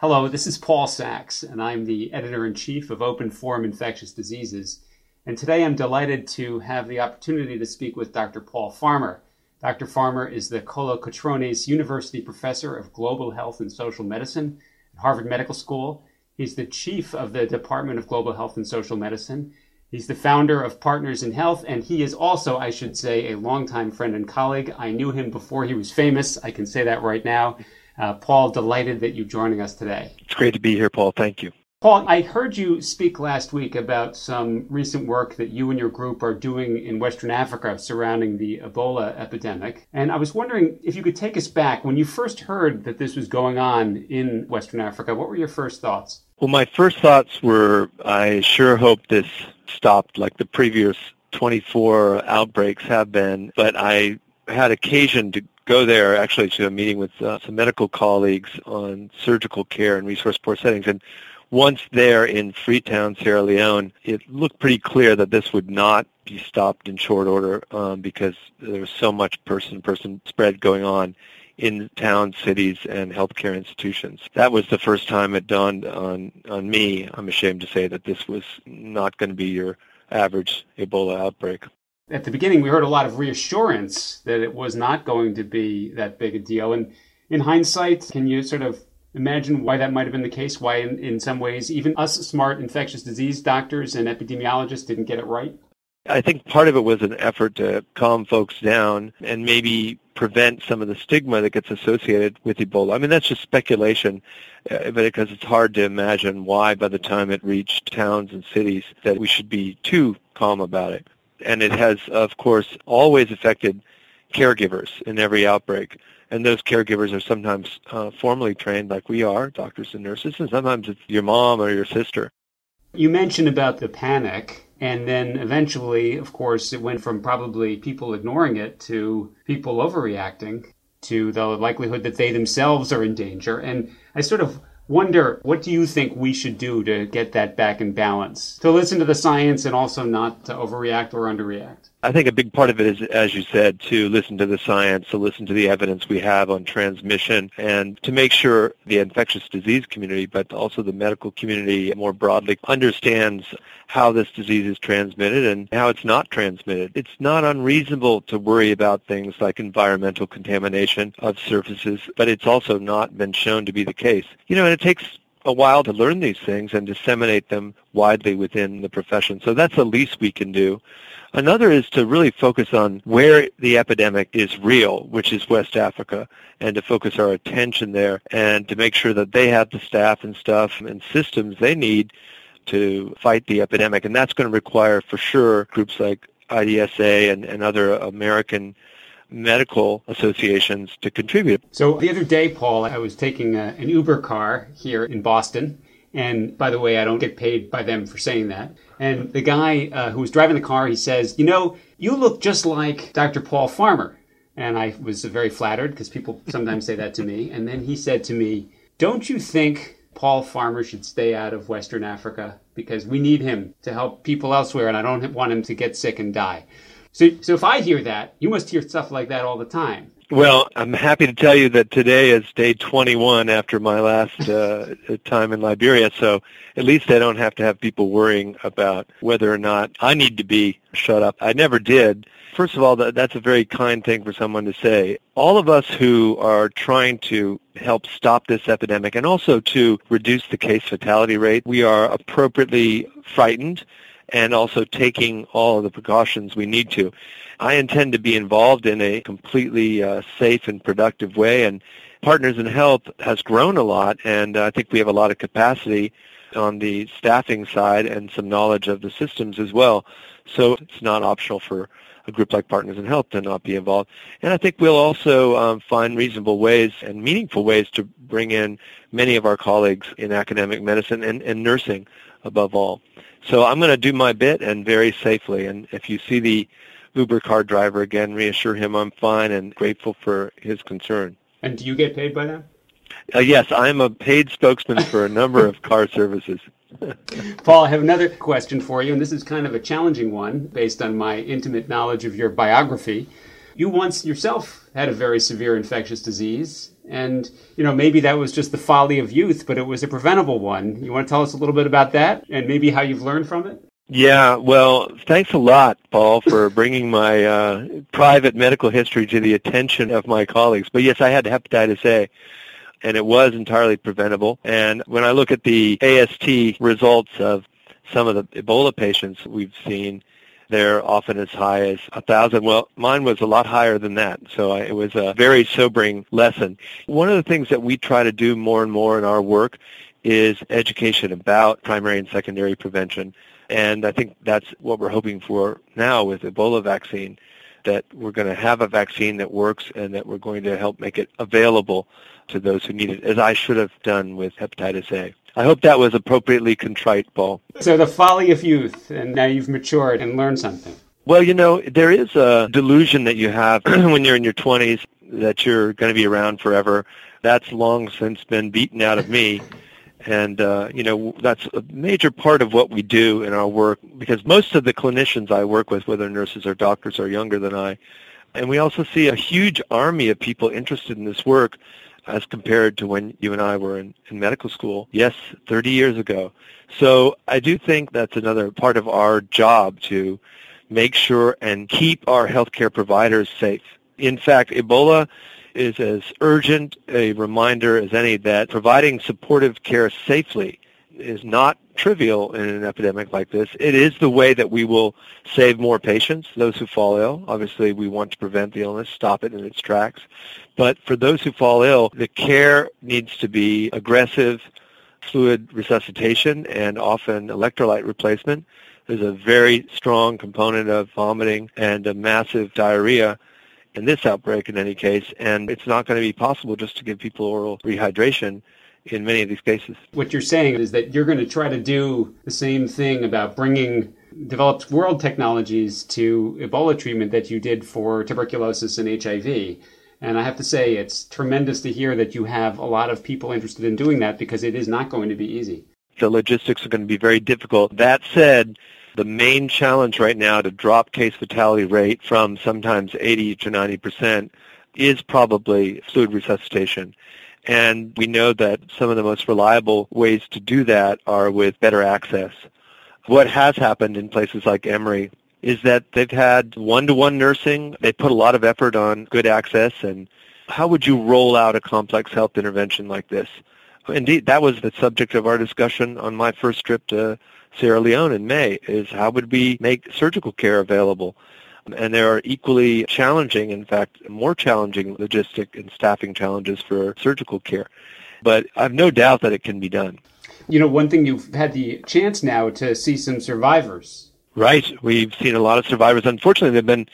Hello, this is Paul Sax, and I'm the editor in chief of Open Forum Infectious Diseases. And today I'm delighted to have the opportunity to speak with Dr. Paul Farmer. Dr. Farmer is the Kolokotrones University Professor of Global Health and Social Medicine at Harvard Medical School. He's the chief of the Department of Global Health and Social Medicine. He's the founder of Partners in Health, and he is also, I should say, a longtime friend and colleague. I knew him before he was famous. I can say that right now. Uh, Paul, delighted that you're joining us today. It's great to be here, Paul. Thank you. Paul, I heard you speak last week about some recent work that you and your group are doing in Western Africa surrounding the Ebola epidemic. And I was wondering if you could take us back. When you first heard that this was going on in Western Africa, what were your first thoughts? Well, my first thoughts were I sure hope this stopped like the previous 24 outbreaks have been, but I had occasion to go there actually to a meeting with uh, some medical colleagues on surgical care and resource poor settings. And once there in Freetown, Sierra Leone, it looked pretty clear that this would not be stopped in short order um, because there was so much person-to-person spread going on in towns, cities, and healthcare institutions. That was the first time it dawned on, on me, I'm ashamed to say, that this was not going to be your average Ebola outbreak. At the beginning, we heard a lot of reassurance that it was not going to be that big a deal. And in hindsight, can you sort of imagine why that might have been the case? Why, in, in some ways, even us smart infectious disease doctors and epidemiologists didn't get it right? I think part of it was an effort to calm folks down and maybe prevent some of the stigma that gets associated with Ebola. I mean, that's just speculation, uh, because it's hard to imagine why by the time it reached towns and cities that we should be too calm about it. And it has, of course, always affected caregivers in every outbreak. And those caregivers are sometimes uh, formally trained like we are, doctors and nurses, and sometimes it's your mom or your sister. You mentioned about the panic and then eventually, of course, it went from probably people ignoring it to people overreacting to the likelihood that they themselves are in danger. And I sort of wonder what do you think we should do to get that back in balance? To listen to the science and also not to overreact or underreact? I think a big part of it is, as you said, to listen to the science, to listen to the evidence we have on transmission, and to make sure the infectious disease community, but also the medical community more broadly, understands how this disease is transmitted and how it's not transmitted. It's not unreasonable to worry about things like environmental contamination of surfaces, but it's also not been shown to be the case. You know, and it takes a while to learn these things and disseminate them widely within the profession. So that's the least we can do. Another is to really focus on where the epidemic is real, which is West Africa, and to focus our attention there and to make sure that they have the staff and stuff and systems they need to fight the epidemic. And that's going to require, for sure, groups like IDSA and, and other American medical associations to contribute. So the other day, Paul, I was taking a, an Uber car here in Boston. And by the way, I don't get paid by them for saying that. And the guy uh, who was driving the car, he says, You know, you look just like Dr. Paul Farmer. And I was very flattered because people sometimes say that to me. And then he said to me, Don't you think Paul Farmer should stay out of Western Africa? Because we need him to help people elsewhere, and I don't want him to get sick and die. So, so if I hear that, you must hear stuff like that all the time. Well, I'm happy to tell you that today is day 21 after my last uh, time in Liberia, so at least I don't have to have people worrying about whether or not I need to be shut up. I never did. First of all, that, that's a very kind thing for someone to say. All of us who are trying to help stop this epidemic and also to reduce the case fatality rate, we are appropriately frightened and also taking all of the precautions we need to. I intend to be involved in a completely uh, safe and productive way, and Partners in Health has grown a lot, and I think we have a lot of capacity on the staffing side and some knowledge of the systems as well. So it's not optional for a group like Partners in Health to not be involved. And I think we'll also um, find reasonable ways and meaningful ways to bring in many of our colleagues in academic medicine and, and nursing above all. So I'm going to do my bit and very safely. And if you see the Uber car driver again, reassure him I'm fine and grateful for his concern. And do you get paid by them? Uh, yes, I'm a paid spokesman for a number of car services. Paul, I have another question for you, and this is kind of a challenging one based on my intimate knowledge of your biography. You once yourself had a very severe infectious disease, And, you know, maybe that was just the folly of youth, but it was a preventable one. You want to tell us a little bit about that and maybe how you've learned from it? Yeah, well, thanks a lot, Paul, for bringing my uh, private medical history to the attention of my colleagues. But yes, I had hepatitis A, and it was entirely preventable. And when I look at the AST results of some of the Ebola patients we've seen, they're often as high as a thousand. Well, mine was a lot higher than that, so I, it was a very sobering lesson. One of the things that we try to do more and more in our work is education about primary and secondary prevention. And I think that's what we're hoping for now with Ebola vaccine, that we're going to have a vaccine that works and that we're going to help make it available to those who need it, as I should have done with hepatitis A. I hope that was appropriately contrite, Paul. So the folly of youth, and now you've matured and learned something. Well, you know, there is a delusion that you have when you're in your 20s that you're going to be around forever. That's long since been beaten out of me. And, uh, you know, that's a major part of what we do in our work because most of the clinicians I work with, whether nurses or doctors, are younger than I. And we also see a huge army of people interested in this work as compared to when you and I were in, in medical school, yes, 30 years ago. So I do think that's another part of our job to make sure and keep our healthcare providers safe. In fact, Ebola is as urgent a reminder as any that providing supportive care safely is not trivial in an epidemic like this. It is the way that we will save more patients, those who fall ill. Obviously, we want to prevent the illness, stop it in its tracks. But for those who fall ill, the care needs to be aggressive fluid resuscitation and often electrolyte replacement. There's a very strong component of vomiting and a massive diarrhea in this outbreak in any case, and it's not going to be possible just to give people oral rehydration in many of these cases. What you're saying is that you're going to try to do the same thing about bringing developed world technologies to Ebola treatment that you did for tuberculosis and HIV. And I have to say, it's tremendous to hear that you have a lot of people interested in doing that because it is not going to be easy. The logistics are going to be very difficult. That said, the main challenge right now to drop case fatality rate from sometimes 80 to 90 percent is probably fluid resuscitation. And we know that some of the most reliable ways to do that are with better access. What has happened in places like Emory is that they've had one-to-one nursing. They put a lot of effort on good access. And how would you roll out a complex health intervention like this? Indeed, that was the subject of our discussion on my first trip to Sierra Leone in May, is how would we make surgical care available? And there are equally challenging, in fact, more challenging logistic and staffing challenges for surgical care. But I have no doubt that it can be done. You know, one thing you've had the chance now to see some survivors. Right. We've seen a lot of survivors. Unfortunately, they've been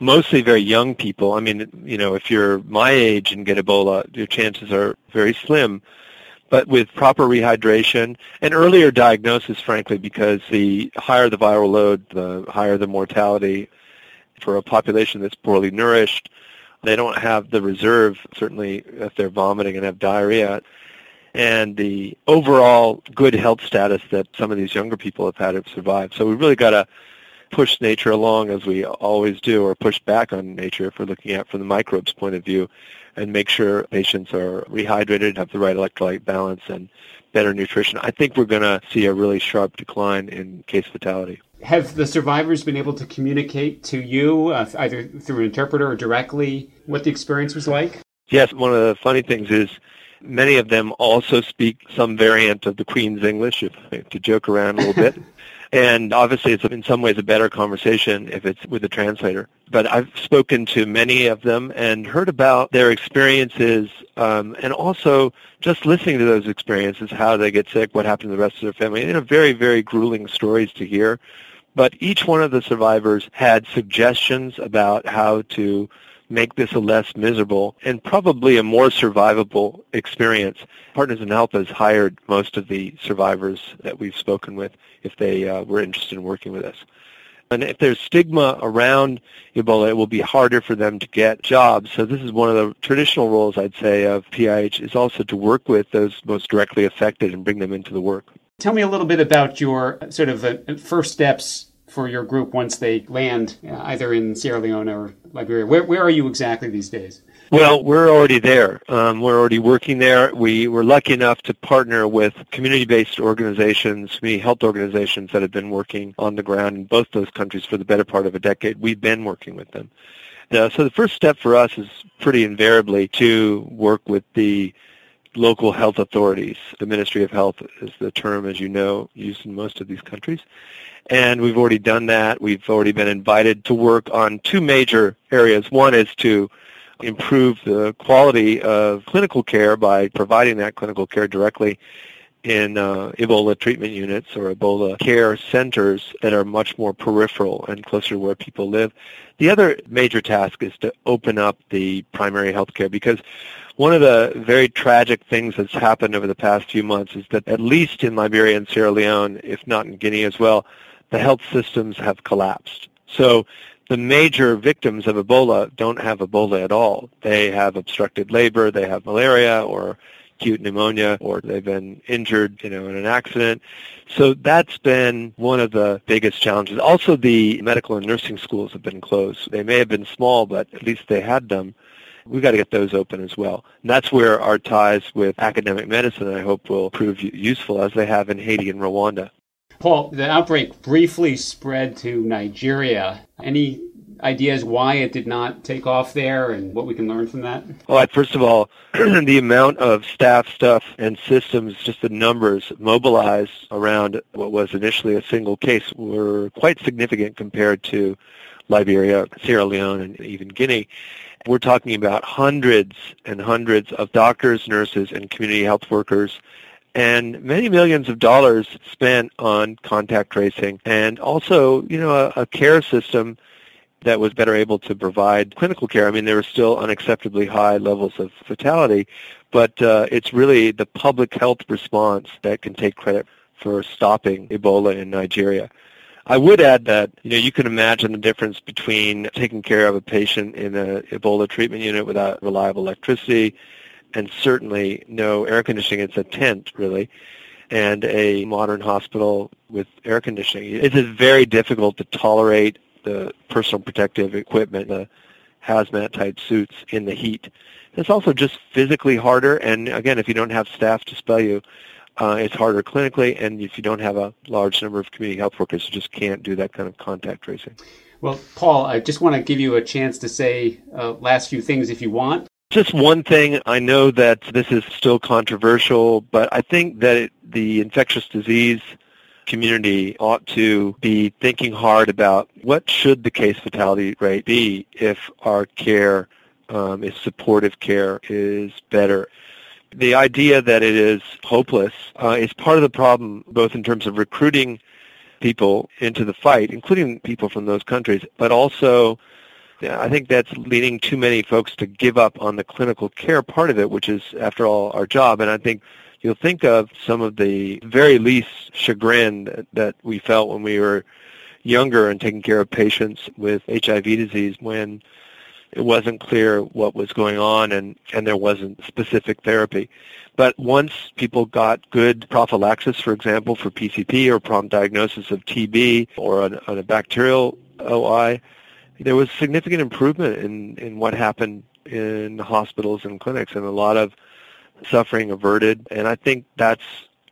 mostly very young people. I mean, you know, if you're my age and get Ebola, your chances are very slim. But with proper rehydration and earlier diagnosis, frankly, because the higher the viral load, the higher the mortality for a population that's poorly nourished. They don't have the reserve, certainly if they're vomiting and have diarrhea, and the overall good health status that some of these younger people have had have survived. So we really got to push nature along as we always do, or push back on nature if we're looking at from the microbes point of view, and make sure patients are rehydrated, have the right electrolyte balance, and better nutrition. I think we're going to see a really sharp decline in case fatality. Have the survivors been able to communicate to you, uh, either through an interpreter or directly, what the experience was like? Yes, one of the funny things is many of them also speak some variant of the Queen's English, if, to joke around a little bit. And obviously, it's in some ways a better conversation if it's with a translator. But I've spoken to many of them and heard about their experiences, um, and also just listening to those experiences, how they get sick, what happened to the rest of their family. You know, very, very grueling stories to hear. But each one of the survivors had suggestions about how to make this a less miserable and probably a more survivable experience. Partners in Health has hired most of the survivors that we've spoken with if they uh, were interested in working with us. And if there's stigma around Ebola, it will be harder for them to get jobs. So this is one of the traditional roles, I'd say, of PIH is also to work with those most directly affected and bring them into the work. Tell me a little bit about your sort of uh, first steps for your group once they land uh, either in Sierra Leone or Liberia. Where, where are you exactly these days? Well, we're already there. Um, we're already working there. We were lucky enough to partner with community-based organizations, community health organizations that have been working on the ground in both those countries for the better part of a decade. We've been working with them. So the first step for us is pretty invariably to work with the local health authorities. The Ministry of Health is the term, as you know, used in most of these countries. And we've already done that. We've already been invited to work on two major areas. One is to improve the quality of clinical care by providing that clinical care directly in uh, Ebola treatment units or Ebola care centers that are much more peripheral and closer to where people live. The other major task is to open up the primary health care because one of the very tragic things that's happened over the past few months is that at least in Liberia and Sierra Leone, if not in Guinea as well, the health systems have collapsed. So the major victims of Ebola don't have Ebola at all. They have obstructed labor, they have malaria or acute pneumonia, or they've been injured, you know, in an accident. So that's been one of the biggest challenges. Also, the medical and nursing schools have been closed. They may have been small, but at least they had them. We've got to get those open as well. And that's where our ties with academic medicine, I hope, will prove useful, as they have in Haiti and Rwanda. Paul, the outbreak briefly spread to Nigeria. Any ideas why it did not take off there and what we can learn from that? Well, first of all, the amount of staff stuff and systems, just the numbers mobilized around what was initially a single case were quite significant compared to Liberia, Sierra Leone, and even Guinea. We're talking about hundreds and hundreds of doctors, nurses, and community health workers and many millions of dollars spent on contact tracing and also, you know, a, a, care system that was better able to provide clinical care. I mean, there were still unacceptably high levels of fatality, but uh, it's really the public health response that can take credit for stopping Ebola in Nigeria. I would add that you know you can imagine the difference between taking care of a patient in an Ebola treatment unit without reliable electricity and certainly no air conditioning. It's a tent, really, and a modern hospital with air conditioning. It is very difficult to tolerate the personal protective equipment, the hazmat type suits in the heat. It's also just physically harder, and again, if you don't have staff to spell you, uh, it's harder clinically, and if you don't have a large number of community health workers, you just can't do that kind of contact tracing. Well, Paul, I just want to give you a chance to say uh, last few things if you want. Just one thing, I know that this is still controversial, but I think that it, the infectious disease community ought to be thinking hard about what should the case fatality rate be if our care, um, if supportive care is better. The idea that it is hopeless uh, is part of the problem, both in terms of recruiting people into the fight, including people from those countries, but also I think that's leading too many folks to give up on the clinical care part of it, which is, after all, our job. And I think you'll think of some of the very least chagrin that, we felt when we were younger and taking care of patients with HIV disease when it wasn't clear what was going on and, and there wasn't specific therapy. But once people got good prophylaxis, for example, for PCP or prompt diagnosis of TB or on, on a bacterial OI, there was significant improvement in, in what happened in hospitals and clinics and a lot of suffering averted. And I think that's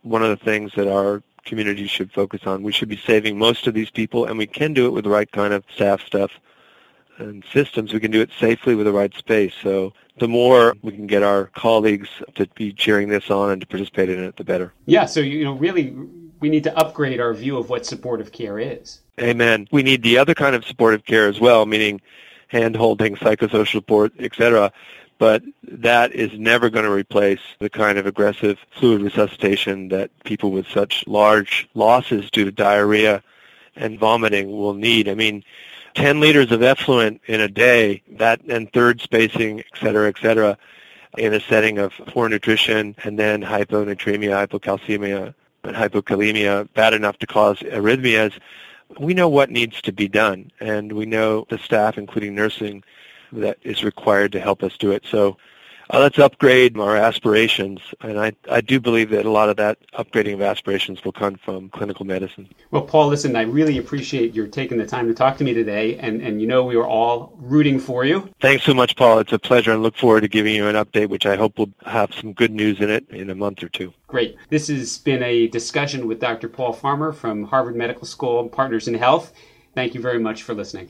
one of the things that our community should focus on. We should be saving most of these people, and we can do it with the right kind of staff stuff and systems. We can do it safely with the right space. So the more we can get our colleagues to be cheering this on and to participate in it, the better. Yeah, so you know, really, we need to upgrade our view of what supportive care is. Amen. We need the other kind of supportive care as well, meaning hand-holding, psychosocial support, etc. But that is never going to replace the kind of aggressive fluid resuscitation that people with such large losses due to diarrhea and vomiting will need. I mean, 10 liters of effluent in a day, that and third spacing, et cetera, et cetera, in a setting of poor nutrition and then hyponatremia, hypocalcemia, and hypokalemia, bad enough to cause arrhythmias, we know what needs to be done, and we know the staff, including nursing, that is required to help us do it. So Uh, let's upgrade our aspirations, and I, I do believe that a lot of that upgrading of aspirations will come from clinical medicine. Well, Paul, listen, I really appreciate your taking the time to talk to me today, and, and you know we are all rooting for you. Thanks so much, Paul. It's a pleasure, and look forward to giving you an update, which I hope will have some good news in it in a month or two. Great. This has been a discussion with Dr. Paul Farmer from Harvard Medical School Partners in Health. Thank you very much for listening.